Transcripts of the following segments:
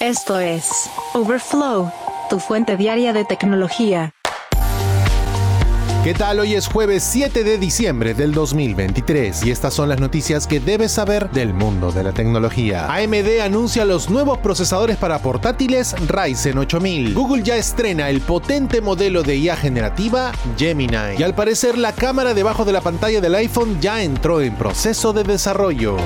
Esto es Overflow, tu fuente diaria de tecnología. ¿Qué tal? Hoy es jueves 7 de diciembre del 2023 y estas son las noticias que debes saber del mundo de la tecnología. AMD anuncia los nuevos procesadores para portátiles Ryzen 8000. Google ya estrena el potente modelo de IA generativa Gemini. Y al parecer la cámara debajo de la pantalla del iPhone ya entró en proceso de desarrollo.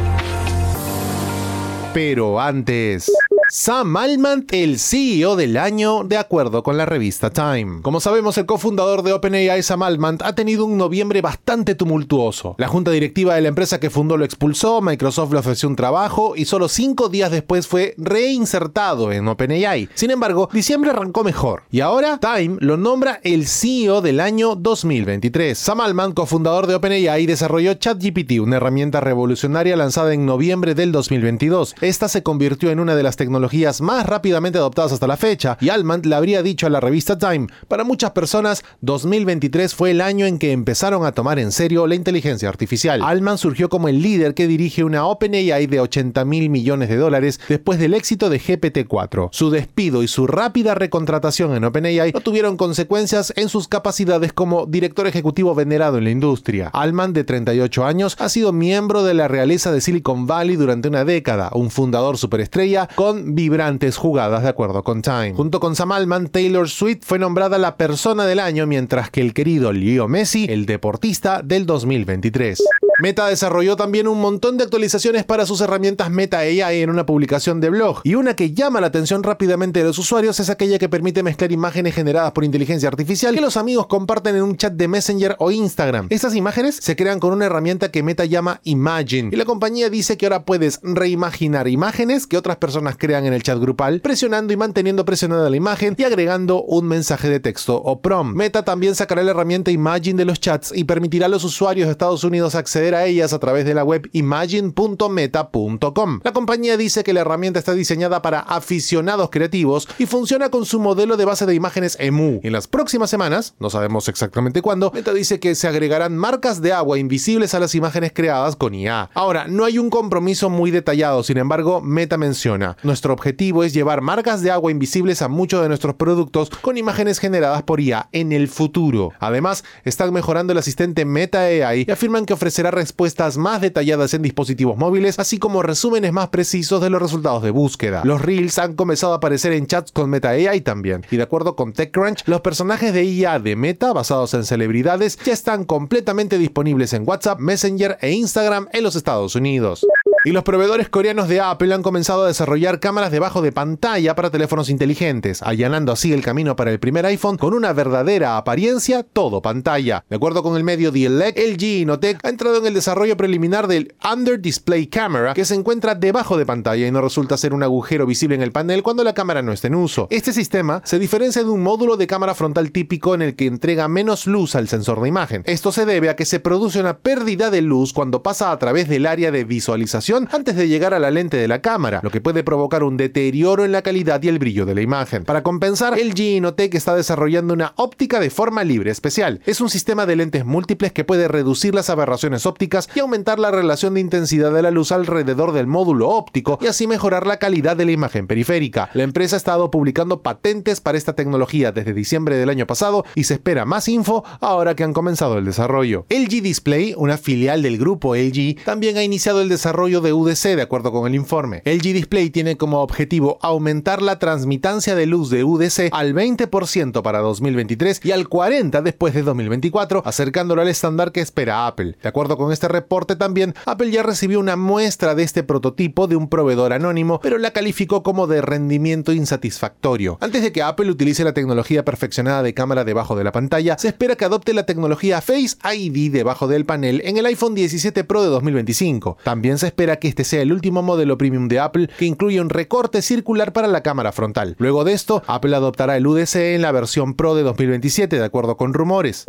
Pero antes... Sam Altman, el CEO del año, de acuerdo con la revista Time. Como sabemos, el cofundador de OpenAI, Sam Altman, ha tenido un noviembre bastante tumultuoso. La junta directiva de la empresa que fundó lo expulsó, Microsoft le ofreció un trabajo y solo cinco días después fue reinsertado en OpenAI. Sin embargo, diciembre arrancó mejor y ahora Time lo nombra el CEO del año 2023. Sam Altman, cofundador de OpenAI, desarrolló ChatGPT, una herramienta revolucionaria lanzada en noviembre del 2022. Esta se convirtió en una de las tecnologías más rápidamente adoptadas hasta la fecha, y Altman le habría dicho a la revista Time, para muchas personas, 2023 fue el año en que empezaron a tomar en serio la inteligencia artificial. Altman surgió como el líder que dirige una OpenAI de 80 mil millones de dólares después del éxito de GPT-4. Su despido y su rápida recontratación en OpenAI no tuvieron consecuencias en sus capacidades como director ejecutivo venerado en la industria. Altman, de 38 años, ha sido miembro de la realeza de Silicon Valley durante una década, un fundador superestrella con vibrantes jugadas de acuerdo con Time. Junto con Sam Altman, Taylor Swift fue nombrada la persona del año, mientras que el querido Leo Messi, el deportista del 2023. Meta desarrolló también un montón de actualizaciones para sus herramientas Meta AI en una publicación de blog, y una que llama la atención rápidamente de los usuarios es aquella que permite mezclar imágenes generadas por inteligencia artificial que los amigos comparten en un chat de Messenger o Instagram. Estas imágenes se crean con una herramienta que Meta llama Imagine, y la compañía dice que ahora puedes reimaginar imágenes que otras personas crean en el chat grupal, presionando y manteniendo presionada la imagen y agregando un mensaje de texto o prompt. Meta también sacará la herramienta Imagine de los chats y permitirá a los usuarios de Estados Unidos acceder a ellas a través de la web imagine.meta.com. La compañía dice que la herramienta está diseñada para aficionados creativos y funciona con su modelo de base de imágenes EMU. En las próximas semanas, no sabemos exactamente cuándo, Meta dice que se agregarán marcas de agua invisibles a las imágenes creadas con IA. Ahora, no hay un compromiso muy detallado, sin embargo, Meta menciona, nuestro objetivo es llevar marcas de agua invisibles a muchos de nuestros productos con imágenes generadas por IA en el futuro. Además, están mejorando el asistente Meta AI y afirman que ofrecerá respuestas más detalladas en dispositivos móviles, así como resúmenes más precisos de los resultados de búsqueda. Los Reels han comenzado a aparecer en chats con Meta AI también, y de acuerdo con TechCrunch, los personajes de IA de Meta, basados en celebridades, ya están completamente disponibles en WhatsApp, Messenger e Instagram en los Estados Unidos. Y los proveedores coreanos de Apple han comenzado a desarrollar cámaras debajo de pantalla para teléfonos inteligentes, allanando así el camino para el primer iPhone con una verdadera apariencia todo pantalla. De acuerdo con el medio The Elect, LG Inotech ha entrado en el desarrollo preliminar del Under Display Camera, que se encuentra debajo de pantalla y no resulta ser un agujero visible en el panel cuando la cámara no está en uso. Este sistema se diferencia de un módulo de cámara frontal típico en el que entrega menos luz al sensor de imagen. Esto se debe a que se produce una pérdida de luz cuando pasa a través del área de visualización antes de llegar a la lente de la cámara, lo que puede provocar un deterioro en la calidad y el brillo de la imagen. Para compensar, el Inotech está desarrollando una óptica de forma libre especial. Es un sistema de lentes múltiples que puede reducir las aberraciones ópticas y aumentar la relación de intensidad de la luz alrededor del módulo óptico y así mejorar la calidad de la imagen periférica. La empresa ha estado publicando patentes para esta tecnología desde diciembre del año pasado y se espera más info ahora que han comenzado el desarrollo. LG Display, una filial del grupo LG, también ha iniciado el desarrollo de UDC de acuerdo con el informe. LG Display tiene como objetivo aumentar la transmitancia de luz de UDC al 20% para 2023 y al 40% después de 2024, acercándolo al estándar que espera Apple. De acuerdo con este reporte también, Apple ya recibió una muestra de este prototipo de un proveedor anónimo, pero la calificó como de rendimiento insatisfactorio. Antes de que Apple utilice la tecnología perfeccionada de cámara debajo de la pantalla, se espera que adopte la tecnología Face ID debajo del panel en el iPhone 17 Pro de 2025. También se espera que este sea el último modelo premium de Apple que incluye un recorte circular para la cámara frontal. Luego de esto, Apple adoptará el UDC en la versión Pro de 2027, de acuerdo con rumores.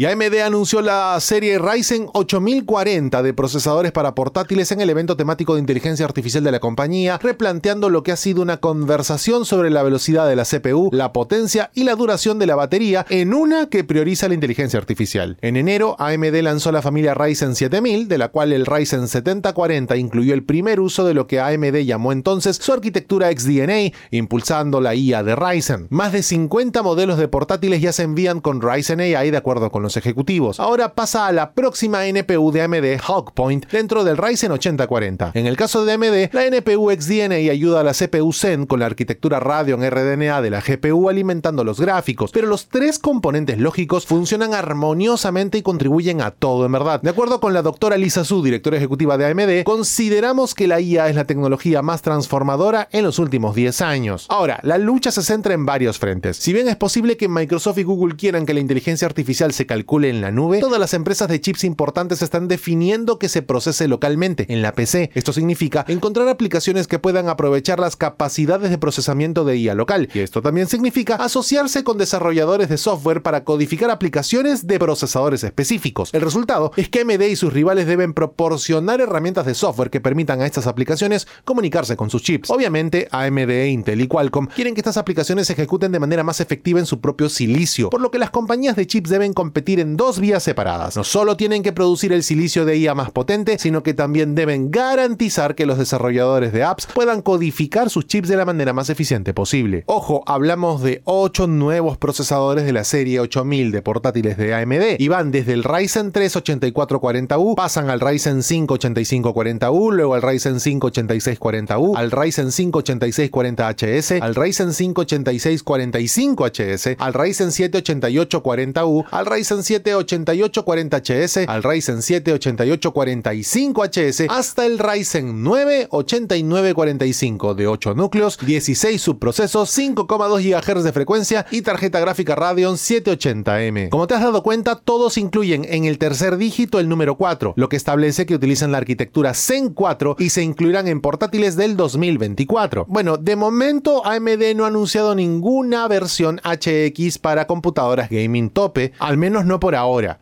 Y AMD anunció la serie Ryzen 8040 de procesadores para portátiles en el evento temático de inteligencia artificial de la compañía, replanteando lo que ha sido una conversación sobre la velocidad de la CPU, la potencia y la duración de la batería en una que prioriza la inteligencia artificial. En enero, AMD lanzó la familia Ryzen 7000, de la cual el Ryzen 7040 incluyó el primer uso de lo que AMD llamó entonces su arquitectura XDNA, impulsando la IA de Ryzen. Más de 50 modelos de portátiles ya se envían con Ryzen AI de acuerdo con los ejecutivos. Ahora pasa a la próxima NPU de AMD Hawk Point dentro del Ryzen 8040. En el caso de AMD, la NPU XDNA ayuda a la CPU Zen con la arquitectura Radeon RDNA de la GPU alimentando los gráficos, pero los tres componentes lógicos funcionan armoniosamente y contribuyen a todo en verdad. De acuerdo con la doctora Lisa Su, directora ejecutiva de AMD, consideramos que la IA es la tecnología más transformadora en los últimos 10 años. Ahora, la lucha se centra en varios frentes. Si bien es posible que Microsoft y Google quieran que la inteligencia artificial se calcule en la nube, todas las empresas de chips importantes están definiendo que se procese localmente en la PC. Esto significa encontrar aplicaciones que puedan aprovechar las capacidades de procesamiento de IA local. Y esto también significa asociarse con desarrolladores de software para codificar aplicaciones de procesadores específicos. El resultado es que AMD y sus rivales deben proporcionar herramientas de software que permitan a estas aplicaciones comunicarse con sus chips. Obviamente, AMD, Intel y Qualcomm quieren que estas aplicaciones se ejecuten de manera más efectiva en su propio silicio, por lo que las compañías de chips deben competir en dos vías separadas. No solo tienen que producir el silicio de IA más potente, sino que también deben garantizar que los desarrolladores de apps puedan codificar sus chips de la manera más eficiente posible. Ojo, hablamos de 8 nuevos procesadores de la serie 8000 de portátiles de AMD y van desde el Ryzen 3 8440U, pasan al Ryzen 5 8540U, luego al Ryzen 5 8640U, al Ryzen 5 8640HS, al Ryzen 5 8645HS, al Ryzen 7 8840U, al Ryzen 7 8840HS, al Ryzen 7 8845HS, hasta el Ryzen 9 8945 de 8 núcleos, 16 subprocesos, 5,2 GHz de frecuencia y tarjeta gráfica Radeon 780M. Como te has dado cuenta, todos incluyen en el tercer dígito el número 4, lo que establece que utilizan la arquitectura Zen 4 y se incluirán en portátiles del 2024. Bueno, de momento AMD no ha anunciado ninguna versión HX para computadoras gaming tope, al menos no por ahora.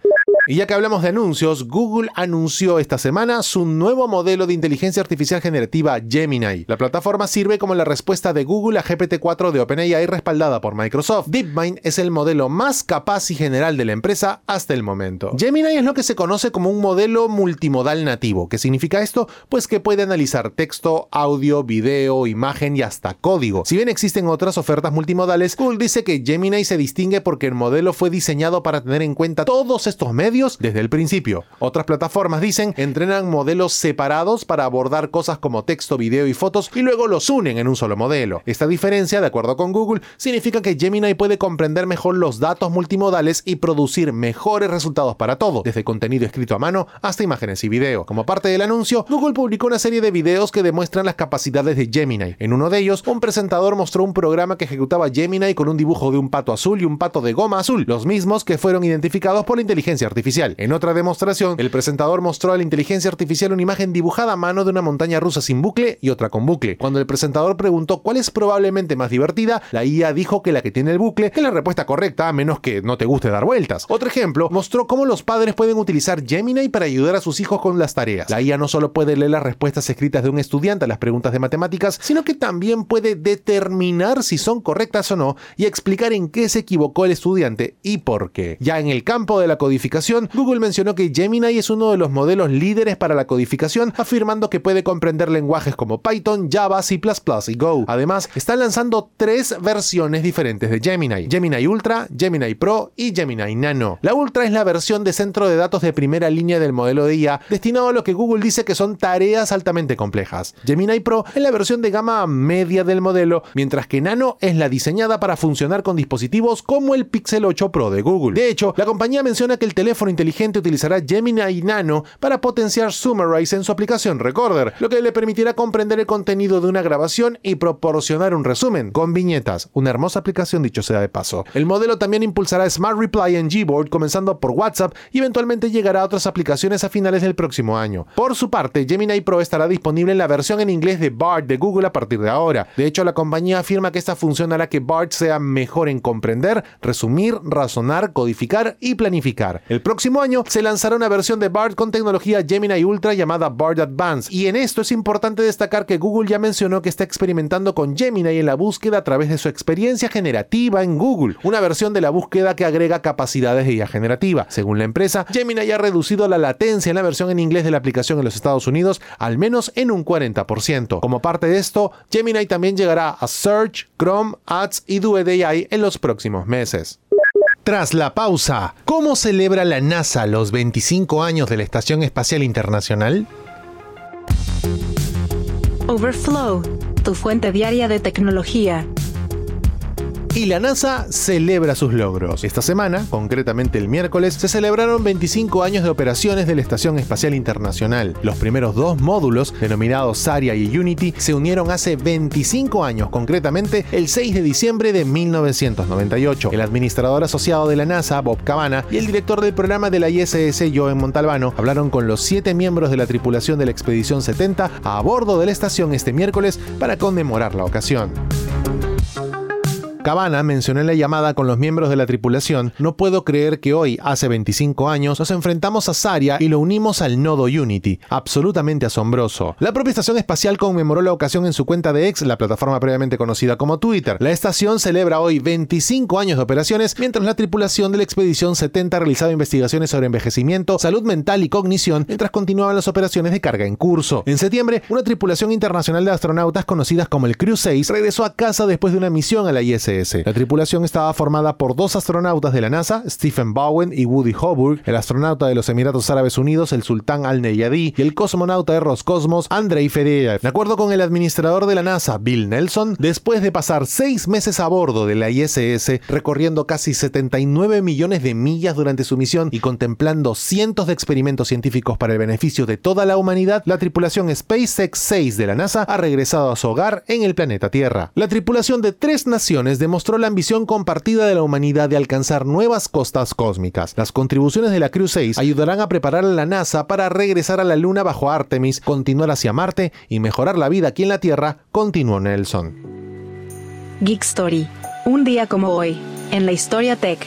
Y ya que hablamos de anuncios, Google anunció esta semana su nuevo modelo de inteligencia artificial generativa Gemini. La plataforma sirve como la respuesta de Google a GPT-4 de OpenAI respaldada por Microsoft. DeepMind es el modelo más capaz y general de la empresa hasta el momento. Gemini es lo que se conoce como un modelo multimodal nativo. ¿Qué significa esto? Pues que puede analizar texto, audio, video, imagen y hasta código. Si bien existen otras ofertas multimodales, Google dice que Gemini se distingue porque el modelo fue diseñado para tener en cuenta todos estos medios desde el principio. Otras plataformas dicen entrenan modelos separados para abordar cosas como texto, video y fotos y luego los unen en un solo modelo. Esta diferencia, de acuerdo con Google, significa que Gemini puede comprender mejor los datos multimodales y producir mejores resultados para todo, desde contenido escrito a mano hasta imágenes y video. Como parte del anuncio, Google publicó una serie de videos que demuestran las capacidades de Gemini. En uno de ellos, un presentador mostró un programa que ejecutaba Gemini con un dibujo de un pato azul y un pato de goma azul, los mismos que fueron identificados por la inteligencia artificial. En otra demostración, el presentador mostró a la inteligencia artificial una imagen dibujada a mano de una montaña rusa sin bucle y otra con bucle. Cuando el presentador preguntó cuál es probablemente más divertida, la IA dijo que la que tiene el bucle es la respuesta correcta, a menos que no te guste dar vueltas. Otro ejemplo mostró cómo los padres pueden utilizar Gemini para ayudar a sus hijos con las tareas. La IA no solo puede leer las respuestas escritas de un estudiante a las preguntas de matemáticas, sino que también puede determinar si son correctas o no y explicar en qué se equivocó el estudiante y por qué. Ya en el campo de la codificación, Google mencionó que Gemini es uno de los modelos líderes para la codificación, afirmando que puede comprender lenguajes como Python, Java, C++ y Go. Además, están lanzando tres versiones diferentes de Gemini: Gemini Ultra, Gemini Pro y Gemini Nano. La Ultra es la versión de centro de datos de primera línea del modelo de IA, destinado a lo que Google dice que son tareas altamente complejas. Gemini Pro es la versión de gama media del modelo, mientras que Nano es la diseñada para funcionar con dispositivos como el Pixel 8 Pro de Google. De hecho, la compañía menciona que el teléfono inteligente utilizará Gemini Nano para potenciar Summarize en su aplicación Recorder, lo que le permitirá comprender el contenido de una grabación y proporcionar un resumen con viñetas. Una hermosa aplicación, dicho sea de paso. El modelo también impulsará Smart Reply en Gboard, comenzando por WhatsApp y eventualmente llegará a otras aplicaciones a finales del próximo año. Por su parte, Gemini Pro estará disponible en la versión en inglés de BART de Google a partir de ahora. De hecho, la compañía afirma que esta función hará que BART sea mejor en comprender, resumir, razonar, codificar y planificar. El próximo año se lanzará una versión de BART con tecnología Gemini Ultra llamada BART Advanced. Y en esto es importante destacar que Google ya mencionó que está experimentando con Gemini en la búsqueda a través de su experiencia generativa en Google, una versión de la búsqueda que agrega capacidades de IA generativa. Según la empresa, Gemini ha reducido la latencia en la versión en inglés de la aplicación en los Estados Unidos al menos en un 40%. Como parte de esto, Gemini también llegará a Search, Chrome, Ads y Duet AI en los próximos meses. Tras la pausa, ¿cómo celebra la NASA los 25 años de la Estación Espacial Internacional? Overflow, tu fuente diaria de tecnología y la NASA celebra sus logros. Esta semana, concretamente el miércoles, se celebraron 25 años de operaciones de la Estación Espacial Internacional. Los primeros dos módulos, denominados Saria y Unity, se unieron hace 25 años, concretamente el 6 de diciembre de 1998. El administrador asociado de la NASA, Bob Cabana, y el director del programa de la ISS, Joe Montalbano, hablaron con los siete miembros de la tripulación de la Expedición 70 a bordo de la estación este miércoles para conmemorar la ocasión. Cabana mencionó en la llamada con los miembros de la tripulación, no puedo creer que hoy, hace 25 años, nos enfrentamos a Saria y lo unimos al nodo Unity. Absolutamente asombroso. La propia estación espacial conmemoró la ocasión en su cuenta de X, la plataforma previamente conocida como Twitter. La estación celebra hoy 25 años de operaciones, mientras la tripulación de la expedición 70 realizaba investigaciones sobre envejecimiento, salud mental y cognición, mientras continuaban las operaciones de carga en curso. En septiembre, una tripulación internacional de astronautas conocidas como el Crew 6 regresó a casa después de una misión a la ISS. La tripulación estaba formada por dos astronautas de la NASA, Stephen Bowen y Woody Hoburg, el astronauta de los Emiratos Árabes Unidos, el sultán Al-Neyadi, y el cosmonauta de Roscosmos, Andrei Fereyev. De acuerdo con el administrador de la NASA, Bill Nelson, después de pasar seis meses a bordo de la ISS, recorriendo casi 79 millones de millas durante su misión y contemplando cientos de experimentos científicos para el beneficio de toda la humanidad, la tripulación SpaceX 6 de la NASA ha regresado a su hogar en el planeta Tierra. La tripulación de tres naciones demostró la ambición compartida de la humanidad de alcanzar nuevas costas cósmicas. Las contribuciones de la Crew 6 ayudarán a preparar a la NASA para regresar a la Luna bajo Artemis, continuar hacia Marte y mejorar la vida aquí en la Tierra, continuó Nelson. Geek Story. Un día como hoy, en la historia tech.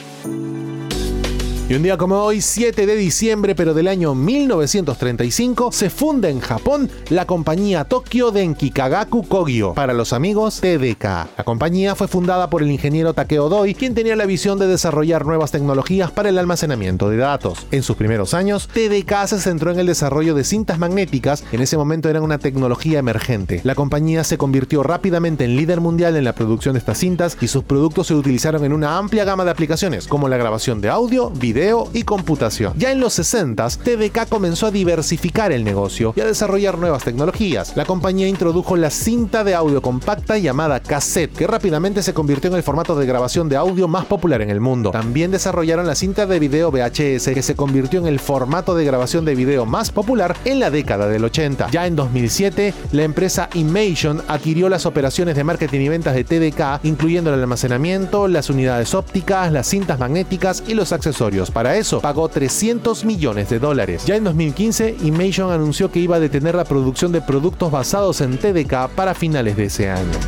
Y un día como hoy, 7 de diciembre, pero del año 1935, se funda en Japón la compañía Tokyo Denki Kagaku Kogyo, para los amigos TDK. La compañía fue fundada por el ingeniero Takeo Doi, quien tenía la visión de desarrollar nuevas tecnologías para el almacenamiento de datos. En sus primeros años, TDK se centró en el desarrollo de cintas magnéticas, en ese momento eran una tecnología emergente. La compañía se convirtió rápidamente en líder mundial en la producción de estas cintas y sus productos se utilizaron en una amplia gama de aplicaciones, como la grabación de audio, video, y computación. Ya en los 60, TDK comenzó a diversificar el negocio y a desarrollar nuevas tecnologías. La compañía introdujo la cinta de audio compacta llamada cassette, que rápidamente se convirtió en el formato de grabación de audio más popular en el mundo. También desarrollaron la cinta de video VHS, que se convirtió en el formato de grabación de video más popular en la década del 80. Ya en 2007, la empresa Imation adquirió las operaciones de marketing y ventas de TDK, incluyendo el almacenamiento, las unidades ópticas, las cintas magnéticas y los accesorios para eso, pagó 300 millones de dólares. Ya en 2015, Imation anunció que iba a detener la producción de productos basados en TDK para finales de ese año.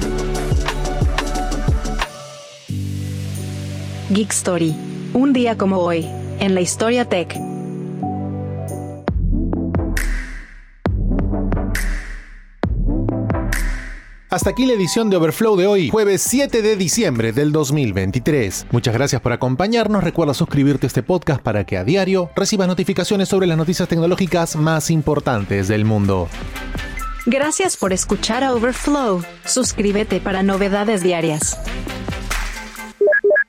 Geek Story. Un día como hoy, en la historia tech. Hasta aquí la edición de Overflow de hoy, jueves 7 de diciembre del 2023. Muchas gracias por acompañarnos. Recuerda suscribirte a este podcast para que a diario recibas notificaciones sobre las noticias tecnológicas más importantes del mundo. Gracias por escuchar a Overflow. Suscríbete para novedades diarias.